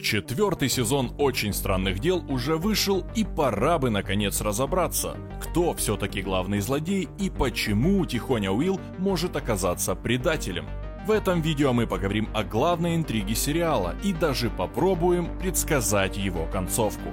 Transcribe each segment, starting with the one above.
Четвертый сезон «Очень странных дел» уже вышел, и пора бы наконец разобраться, кто все-таки главный злодей и почему Тихоня Уилл может оказаться предателем. В этом видео мы поговорим о главной интриге сериала и даже попробуем предсказать его концовку.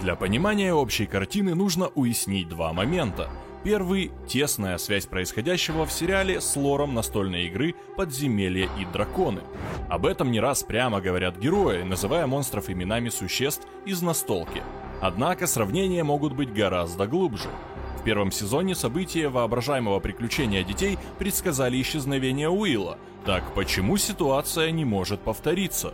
Для понимания общей картины нужно уяснить два момента. Первый – тесная связь происходящего в сериале с лором настольной игры «Подземелья и драконы». Об этом не раз прямо говорят герои, называя монстров именами существ из настолки. Однако сравнения могут быть гораздо глубже. В первом сезоне события воображаемого приключения детей предсказали исчезновение Уилла. Так почему ситуация не может повториться?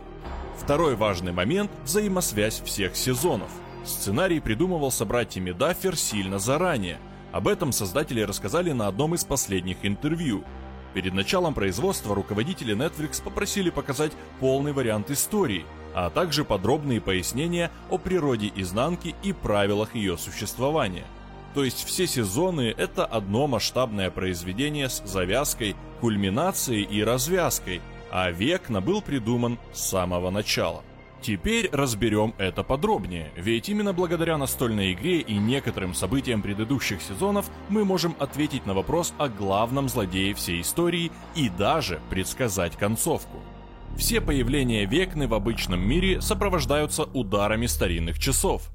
Второй важный момент – взаимосвязь всех сезонов – Сценарий придумывался братьями Даффер сильно заранее. Об этом создатели рассказали на одном из последних интервью. Перед началом производства руководители Netflix попросили показать полный вариант истории, а также подробные пояснения о природе изнанки и правилах ее существования. То есть все сезоны — это одно масштабное произведение с завязкой, кульминацией и развязкой, а Векна был придуман с самого начала. Теперь разберем это подробнее, ведь именно благодаря настольной игре и некоторым событиям предыдущих сезонов мы можем ответить на вопрос о главном злодее всей истории и даже предсказать концовку. Все появления Векны в обычном мире сопровождаются ударами старинных часов.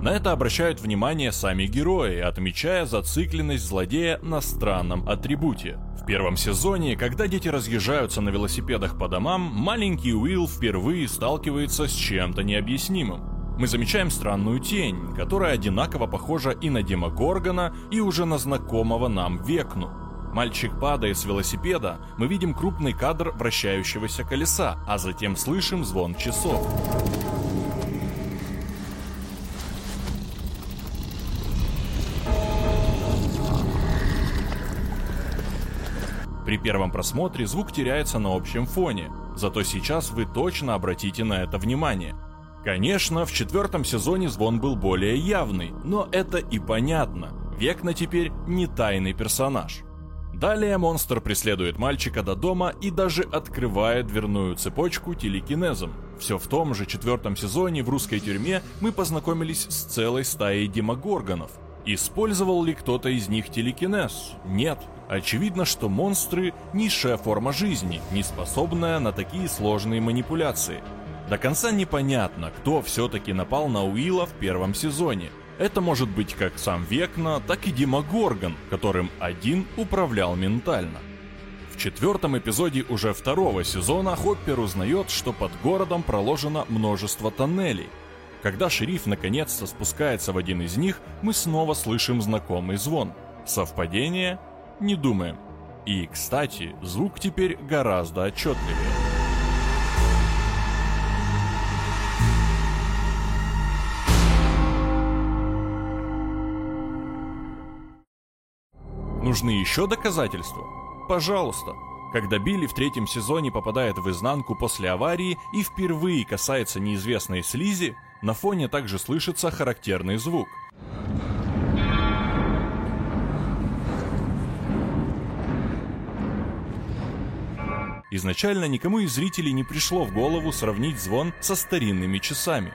На это обращают внимание сами герои, отмечая зацикленность злодея на странном атрибуте. В первом сезоне, когда дети разъезжаются на велосипедах по домам, маленький Уилл впервые сталкивается с чем-то необъяснимым. Мы замечаем странную тень, которая одинаково похожа и на Дима Горгана, и уже на знакомого нам Векну. Мальчик падает с велосипеда, мы видим крупный кадр вращающегося колеса, а затем слышим звон часов. При первом просмотре звук теряется на общем фоне, зато сейчас вы точно обратите на это внимание. Конечно, в четвертом сезоне звон был более явный, но это и понятно. Векна теперь не тайный персонаж. Далее монстр преследует мальчика до дома и даже открывает дверную цепочку телекинезом. Все в том же четвертом сезоне в русской тюрьме мы познакомились с целой стаей демогоргонов. Использовал ли кто-то из них телекинез? Нет. Очевидно, что монстры – низшая форма жизни, не способная на такие сложные манипуляции. До конца непонятно, кто все-таки напал на Уилла в первом сезоне. Это может быть как сам Векна, так и Дима Горган, которым один управлял ментально. В четвертом эпизоде уже второго сезона Хоппер узнает, что под городом проложено множество тоннелей. Когда шериф наконец-то спускается в один из них, мы снова слышим знакомый звон. Совпадение? Не думаем. И, кстати, звук теперь гораздо отчетливее. Нужны еще доказательства? Пожалуйста. Когда Билли в третьем сезоне попадает в изнанку после аварии и впервые касается неизвестной слизи, на фоне также слышится характерный звук – Изначально никому из зрителей не пришло в голову сравнить звон со старинными часами.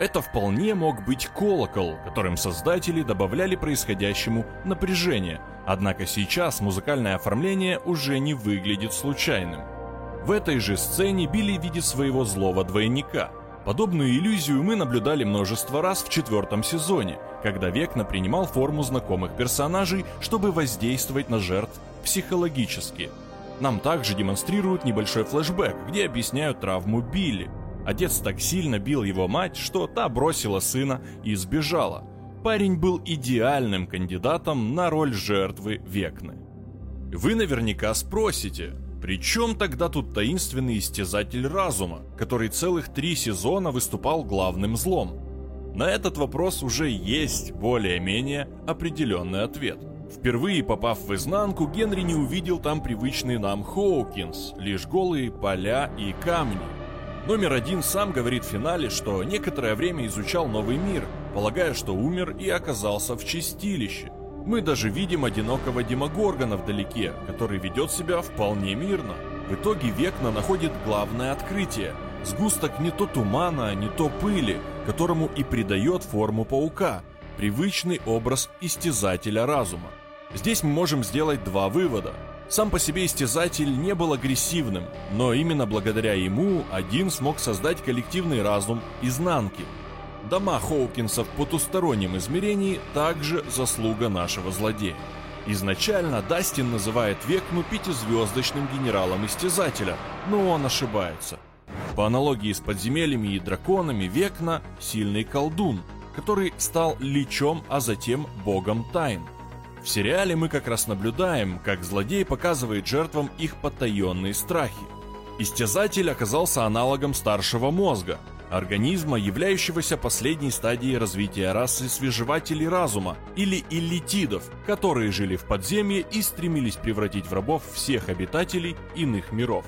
Это вполне мог быть колокол, которым создатели добавляли происходящему напряжение, однако сейчас музыкальное оформление уже не выглядит случайным. В этой же сцене Билли видит своего злого двойника. Подобную иллюзию мы наблюдали множество раз в четвертом сезоне, когда Векна принимал форму знакомых персонажей, чтобы воздействовать на жертв психологически – нам также демонстрируют небольшой флешбэк, где объясняют травму Билли. Отец так сильно бил его мать, что та бросила сына и сбежала. Парень был идеальным кандидатом на роль жертвы Векны. Вы наверняка спросите, при чем тогда тут таинственный истязатель разума, который целых три сезона выступал главным злом? На этот вопрос уже есть более-менее определенный ответ – Впервые попав в изнанку, Генри не увидел там привычный нам Хоукинс, лишь голые поля и камни. Номер один сам говорит в финале, что некоторое время изучал новый мир, полагая, что умер и оказался в чистилище. Мы даже видим одинокого Демогоргона вдалеке, который ведет себя вполне мирно. В итоге Векна находит главное открытие – сгусток не то тумана, не то пыли, которому и придает форму паука, привычный образ истязателя разума. Здесь мы можем сделать два вывода. Сам по себе истязатель не был агрессивным, но именно благодаря ему один смог создать коллективный разум изнанки. Дома Хоукинса в потустороннем измерении также заслуга нашего злодея. Изначально Дастин называет Векну пятизвездочным генералом Истязателя, но он ошибается. По аналогии с подземельями и драконами, Векна – сильный колдун, который стал личом, а затем богом тайн. В сериале мы как раз наблюдаем, как злодей показывает жертвам их потаенные страхи. Истязатель оказался аналогом старшего мозга, организма, являющегося последней стадией развития расы свежевателей разума или иллитидов, которые жили в подземье и стремились превратить в рабов всех обитателей иных миров.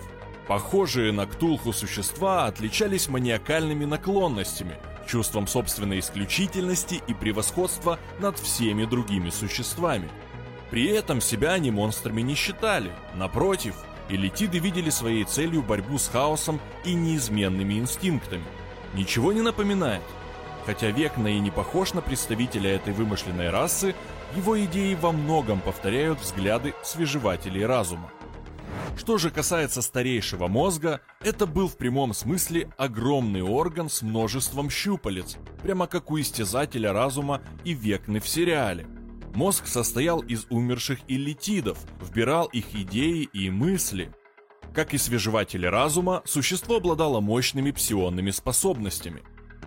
Похожие на Ктулху существа отличались маниакальными наклонностями – чувством собственной исключительности и превосходства над всеми другими существами. При этом себя они монстрами не считали, напротив, элитиды видели своей целью борьбу с хаосом и неизменными инстинктами. Ничего не напоминает. Хотя Векна и не похож на представителя этой вымышленной расы, его идеи во многом повторяют взгляды свежевателей разума. Что же касается старейшего мозга, это был в прямом смысле огромный орган с множеством щупалец, прямо как у истязателя разума и векны в сериале. Мозг состоял из умерших иллитидов, вбирал их идеи и мысли. Как и свежеватели разума, существо обладало мощными псионными способностями.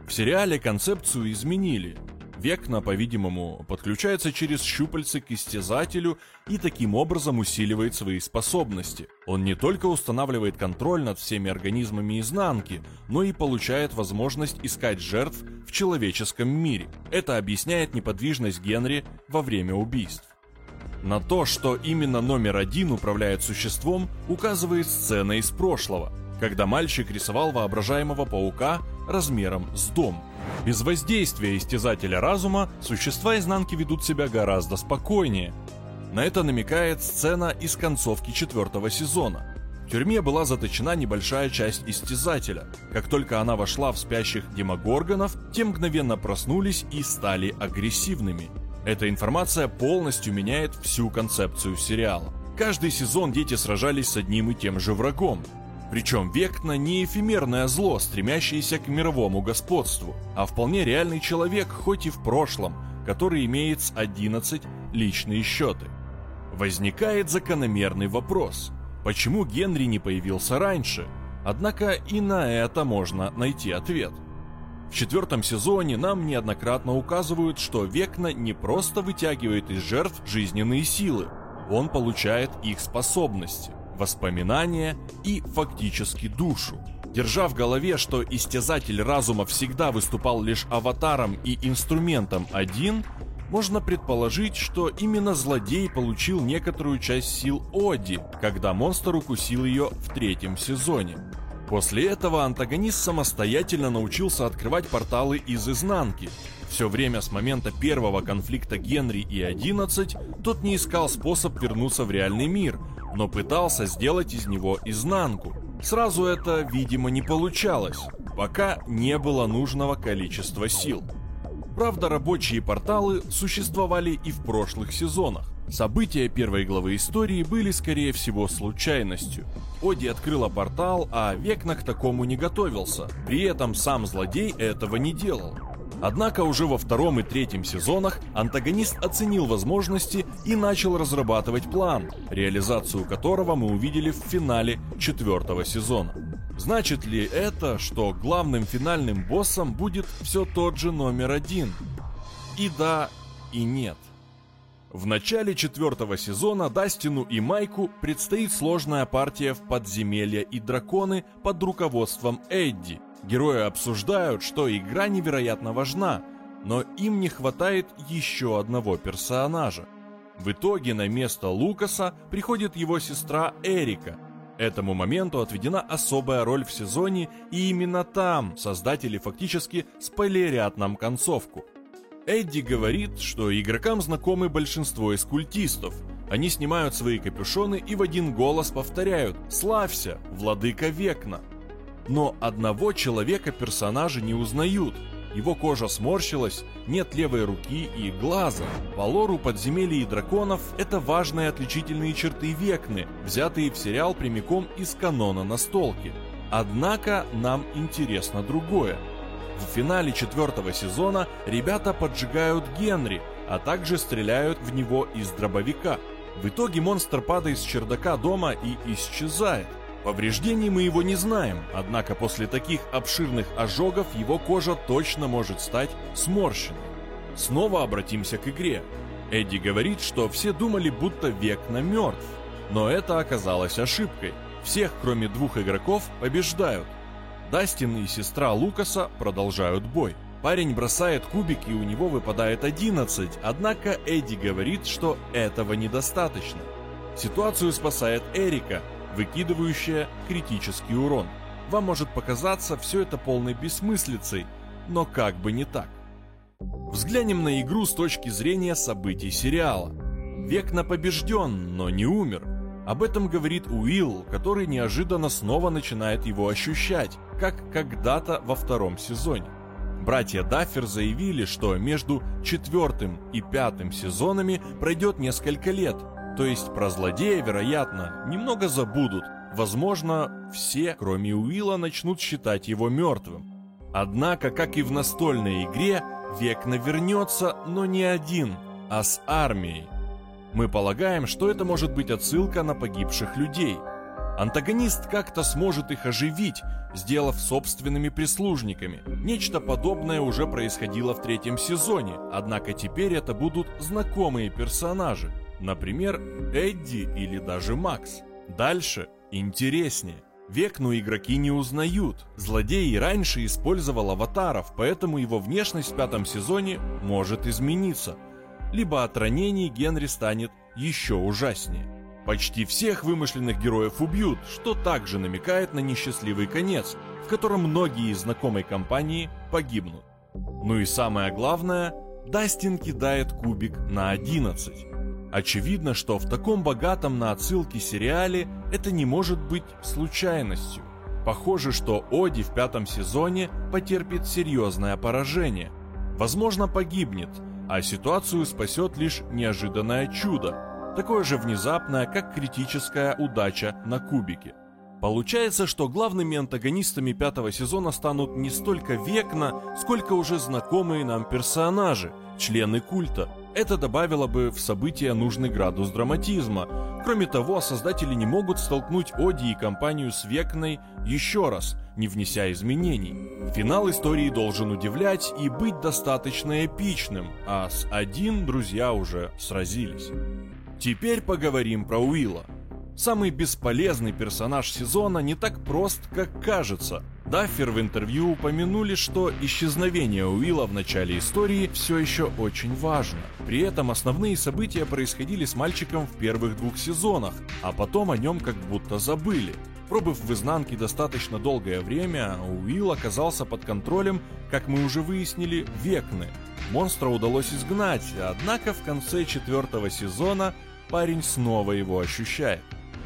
В сериале концепцию изменили – Векна, по-видимому, подключается через щупальцы к истязателю и таким образом усиливает свои способности. Он не только устанавливает контроль над всеми организмами изнанки, но и получает возможность искать жертв в человеческом мире. Это объясняет неподвижность Генри во время убийств. На то, что именно номер один управляет существом, указывает сцена из прошлого, когда мальчик рисовал воображаемого паука размером с дом – без воздействия истязателя разума существа изнанки ведут себя гораздо спокойнее. На это намекает сцена из концовки четвертого сезона. В тюрьме была заточена небольшая часть истязателя. Как только она вошла в спящих демогоргонов, те мгновенно проснулись и стали агрессивными. Эта информация полностью меняет всю концепцию сериала. Каждый сезон дети сражались с одним и тем же врагом. Причем Векна не эфемерное зло, стремящееся к мировому господству, а вполне реальный человек, хоть и в прошлом, который имеет с 11 личные счеты. Возникает закономерный вопрос. Почему Генри не появился раньше? Однако и на это можно найти ответ. В четвертом сезоне нам неоднократно указывают, что Векна не просто вытягивает из жертв жизненные силы, он получает их способности воспоминания и фактически душу. Держа в голове, что истязатель разума всегда выступал лишь аватаром и инструментом один, можно предположить, что именно злодей получил некоторую часть сил Оди, когда монстр укусил ее в третьем сезоне. После этого антагонист самостоятельно научился открывать порталы из изнанки. Все время с момента первого конфликта Генри и 11 тот не искал способ вернуться в реальный мир, но пытался сделать из него изнанку. Сразу это, видимо, не получалось, пока не было нужного количества сил. Правда, рабочие порталы существовали и в прошлых сезонах. События первой главы истории были, скорее всего, случайностью. Оди открыла портал, а Векна к такому не готовился. При этом сам злодей этого не делал. Однако уже во втором и третьем сезонах антагонист оценил возможности и начал разрабатывать план, реализацию которого мы увидели в финале четвертого сезона. Значит ли это, что главным финальным боссом будет все тот же номер один? И да, и нет. В начале четвертого сезона Дастину и Майку предстоит сложная партия в подземелья и драконы под руководством Эдди – Герои обсуждают, что игра невероятно важна, но им не хватает еще одного персонажа. В итоге на место Лукаса приходит его сестра Эрика. Этому моменту отведена особая роль в сезоне, и именно там создатели фактически спойлерят нам концовку. Эдди говорит, что игрокам знакомы большинство из культистов. Они снимают свои капюшоны и в один голос повторяют «Славься, владыка Векна!». Но одного человека персонажи не узнают – его кожа сморщилась, нет левой руки и глаза. По лору подземелий и драконов это важные отличительные черты Векны, взятые в сериал прямиком из канона настолки. Однако нам интересно другое. В финале четвертого сезона ребята поджигают Генри, а также стреляют в него из дробовика. В итоге монстр падает с чердака дома и исчезает. Повреждений мы его не знаем, однако после таких обширных ожогов его кожа точно может стать сморщенной. Снова обратимся к игре. Эдди говорит, что все думали, будто Векна мертв. Но это оказалось ошибкой. Всех, кроме двух игроков, побеждают. Дастин и сестра Лукаса продолжают бой. Парень бросает кубик и у него выпадает 11, однако Эдди говорит, что этого недостаточно. Ситуацию спасает Эрика, выкидывающая критический урон. Вам может показаться все это полной бессмыслицей, но как бы не так. Взглянем на игру с точки зрения событий сериала. Векна побежден, но не умер. Об этом говорит Уилл, который неожиданно снова начинает его ощущать, как когда-то во втором сезоне. Братья Даффер заявили, что между четвертым и пятым сезонами пройдет несколько лет, то есть про злодея, вероятно, немного забудут. Возможно, все, кроме Уилла, начнут считать его мертвым. Однако, как и в настольной игре, Векна вернется, но не один, а с армией. Мы полагаем, что это может быть отсылка на погибших людей. Антагонист как-то сможет их оживить, сделав собственными прислужниками. Нечто подобное уже происходило в третьем сезоне, однако теперь это будут знакомые персонажи. Например, Эдди или даже Макс. Дальше интереснее. Векну игроки не узнают. Злодей раньше использовал аватаров, поэтому его внешность в пятом сезоне может измениться. Либо от ранений Генри станет еще ужаснее. Почти всех вымышленных героев убьют, что также намекает на несчастливый конец, в котором многие из знакомой компании погибнут. Ну и самое главное, Дастин кидает кубик на 11. Очевидно, что в таком богатом на отсылки сериале это не может быть случайностью. Похоже, что Оди в пятом сезоне потерпит серьезное поражение. Возможно, погибнет, а ситуацию спасет лишь неожиданное чудо, такое же внезапное, как критическая удача на кубике. Получается, что главными антагонистами пятого сезона станут не столько Векна, сколько уже знакомые нам персонажи, члены культа – это добавило бы в события нужный градус драматизма. Кроме того, создатели не могут столкнуть Оди и компанию с Векной еще раз, не внеся изменений. Финал истории должен удивлять и быть достаточно эпичным, а с один друзья уже сразились. Теперь поговорим про Уилла. Самый бесполезный персонаж сезона не так прост, как кажется. Даффер в интервью упомянули, что исчезновение Уилла в начале истории все еще очень важно. При этом основные события происходили с мальчиком в первых двух сезонах, а потом о нем как будто забыли. Пробыв в изнанке достаточно долгое время, Уилл оказался под контролем, как мы уже выяснили, Векны. Монстра удалось изгнать, однако в конце четвертого сезона парень снова его ощущает.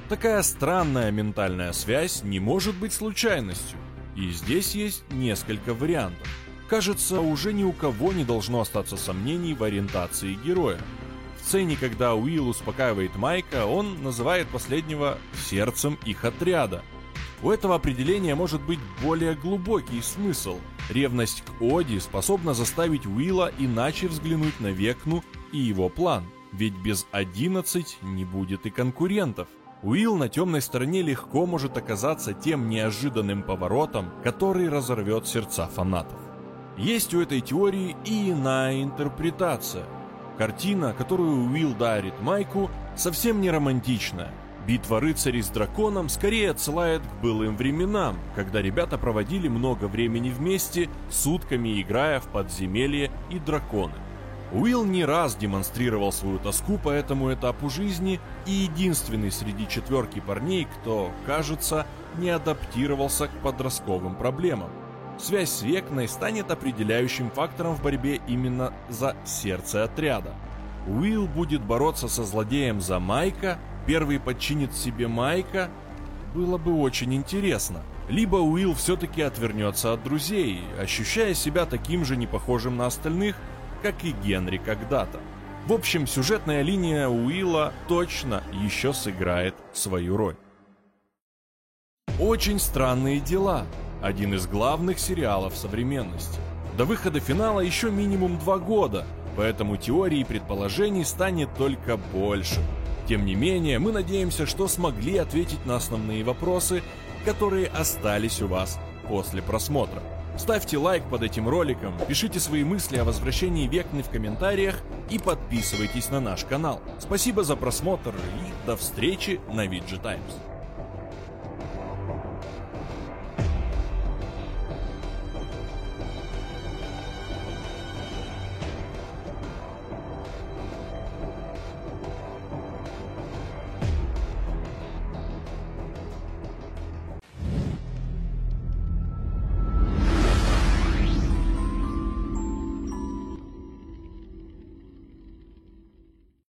Такая странная ментальная связь не может быть случайностью. И здесь есть несколько вариантов. Кажется, уже ни у кого не должно остаться сомнений в ориентации героя. В сцене, когда Уилл успокаивает Майка, он называет последнего «сердцем их отряда». У этого определения может быть более глубокий смысл. Ревность к Оди способна заставить Уилла иначе взглянуть на Векну и его план. Ведь без 11 не будет и конкурентов. Уилл на темной стороне легко может оказаться тем неожиданным поворотом, который разорвет сердца фанатов. Есть у этой теории и иная интерпретация. Картина, которую Уилл дарит Майку, совсем не романтичная. Битва рыцарей с драконом скорее отсылает к былым временам, когда ребята проводили много времени вместе, сутками играя в подземелье и драконы. Уилл не раз демонстрировал свою тоску по этому этапу жизни и единственный среди четверки парней, кто, кажется, не адаптировался к подростковым проблемам. Связь с Векной станет определяющим фактором в борьбе именно за сердце отряда. Уилл будет бороться со злодеем за Майка, первый подчинит себе Майка. Было бы очень интересно. Либо Уилл все-таки отвернется от друзей, ощущая себя таким же непохожим на остальных, как и Генри когда-то. В общем, сюжетная линия Уилла точно еще сыграет свою роль. Очень странные дела. Один из главных сериалов современности. До выхода финала еще минимум два года, поэтому теорий и предположений станет только больше. Тем не менее, мы надеемся, что смогли ответить на основные вопросы, которые остались у вас после просмотра. Ставьте лайк под этим роликом, пишите свои мысли о возвращении Векны в комментариях и подписывайтесь на наш канал. Спасибо за просмотр и до встречи на VG Times.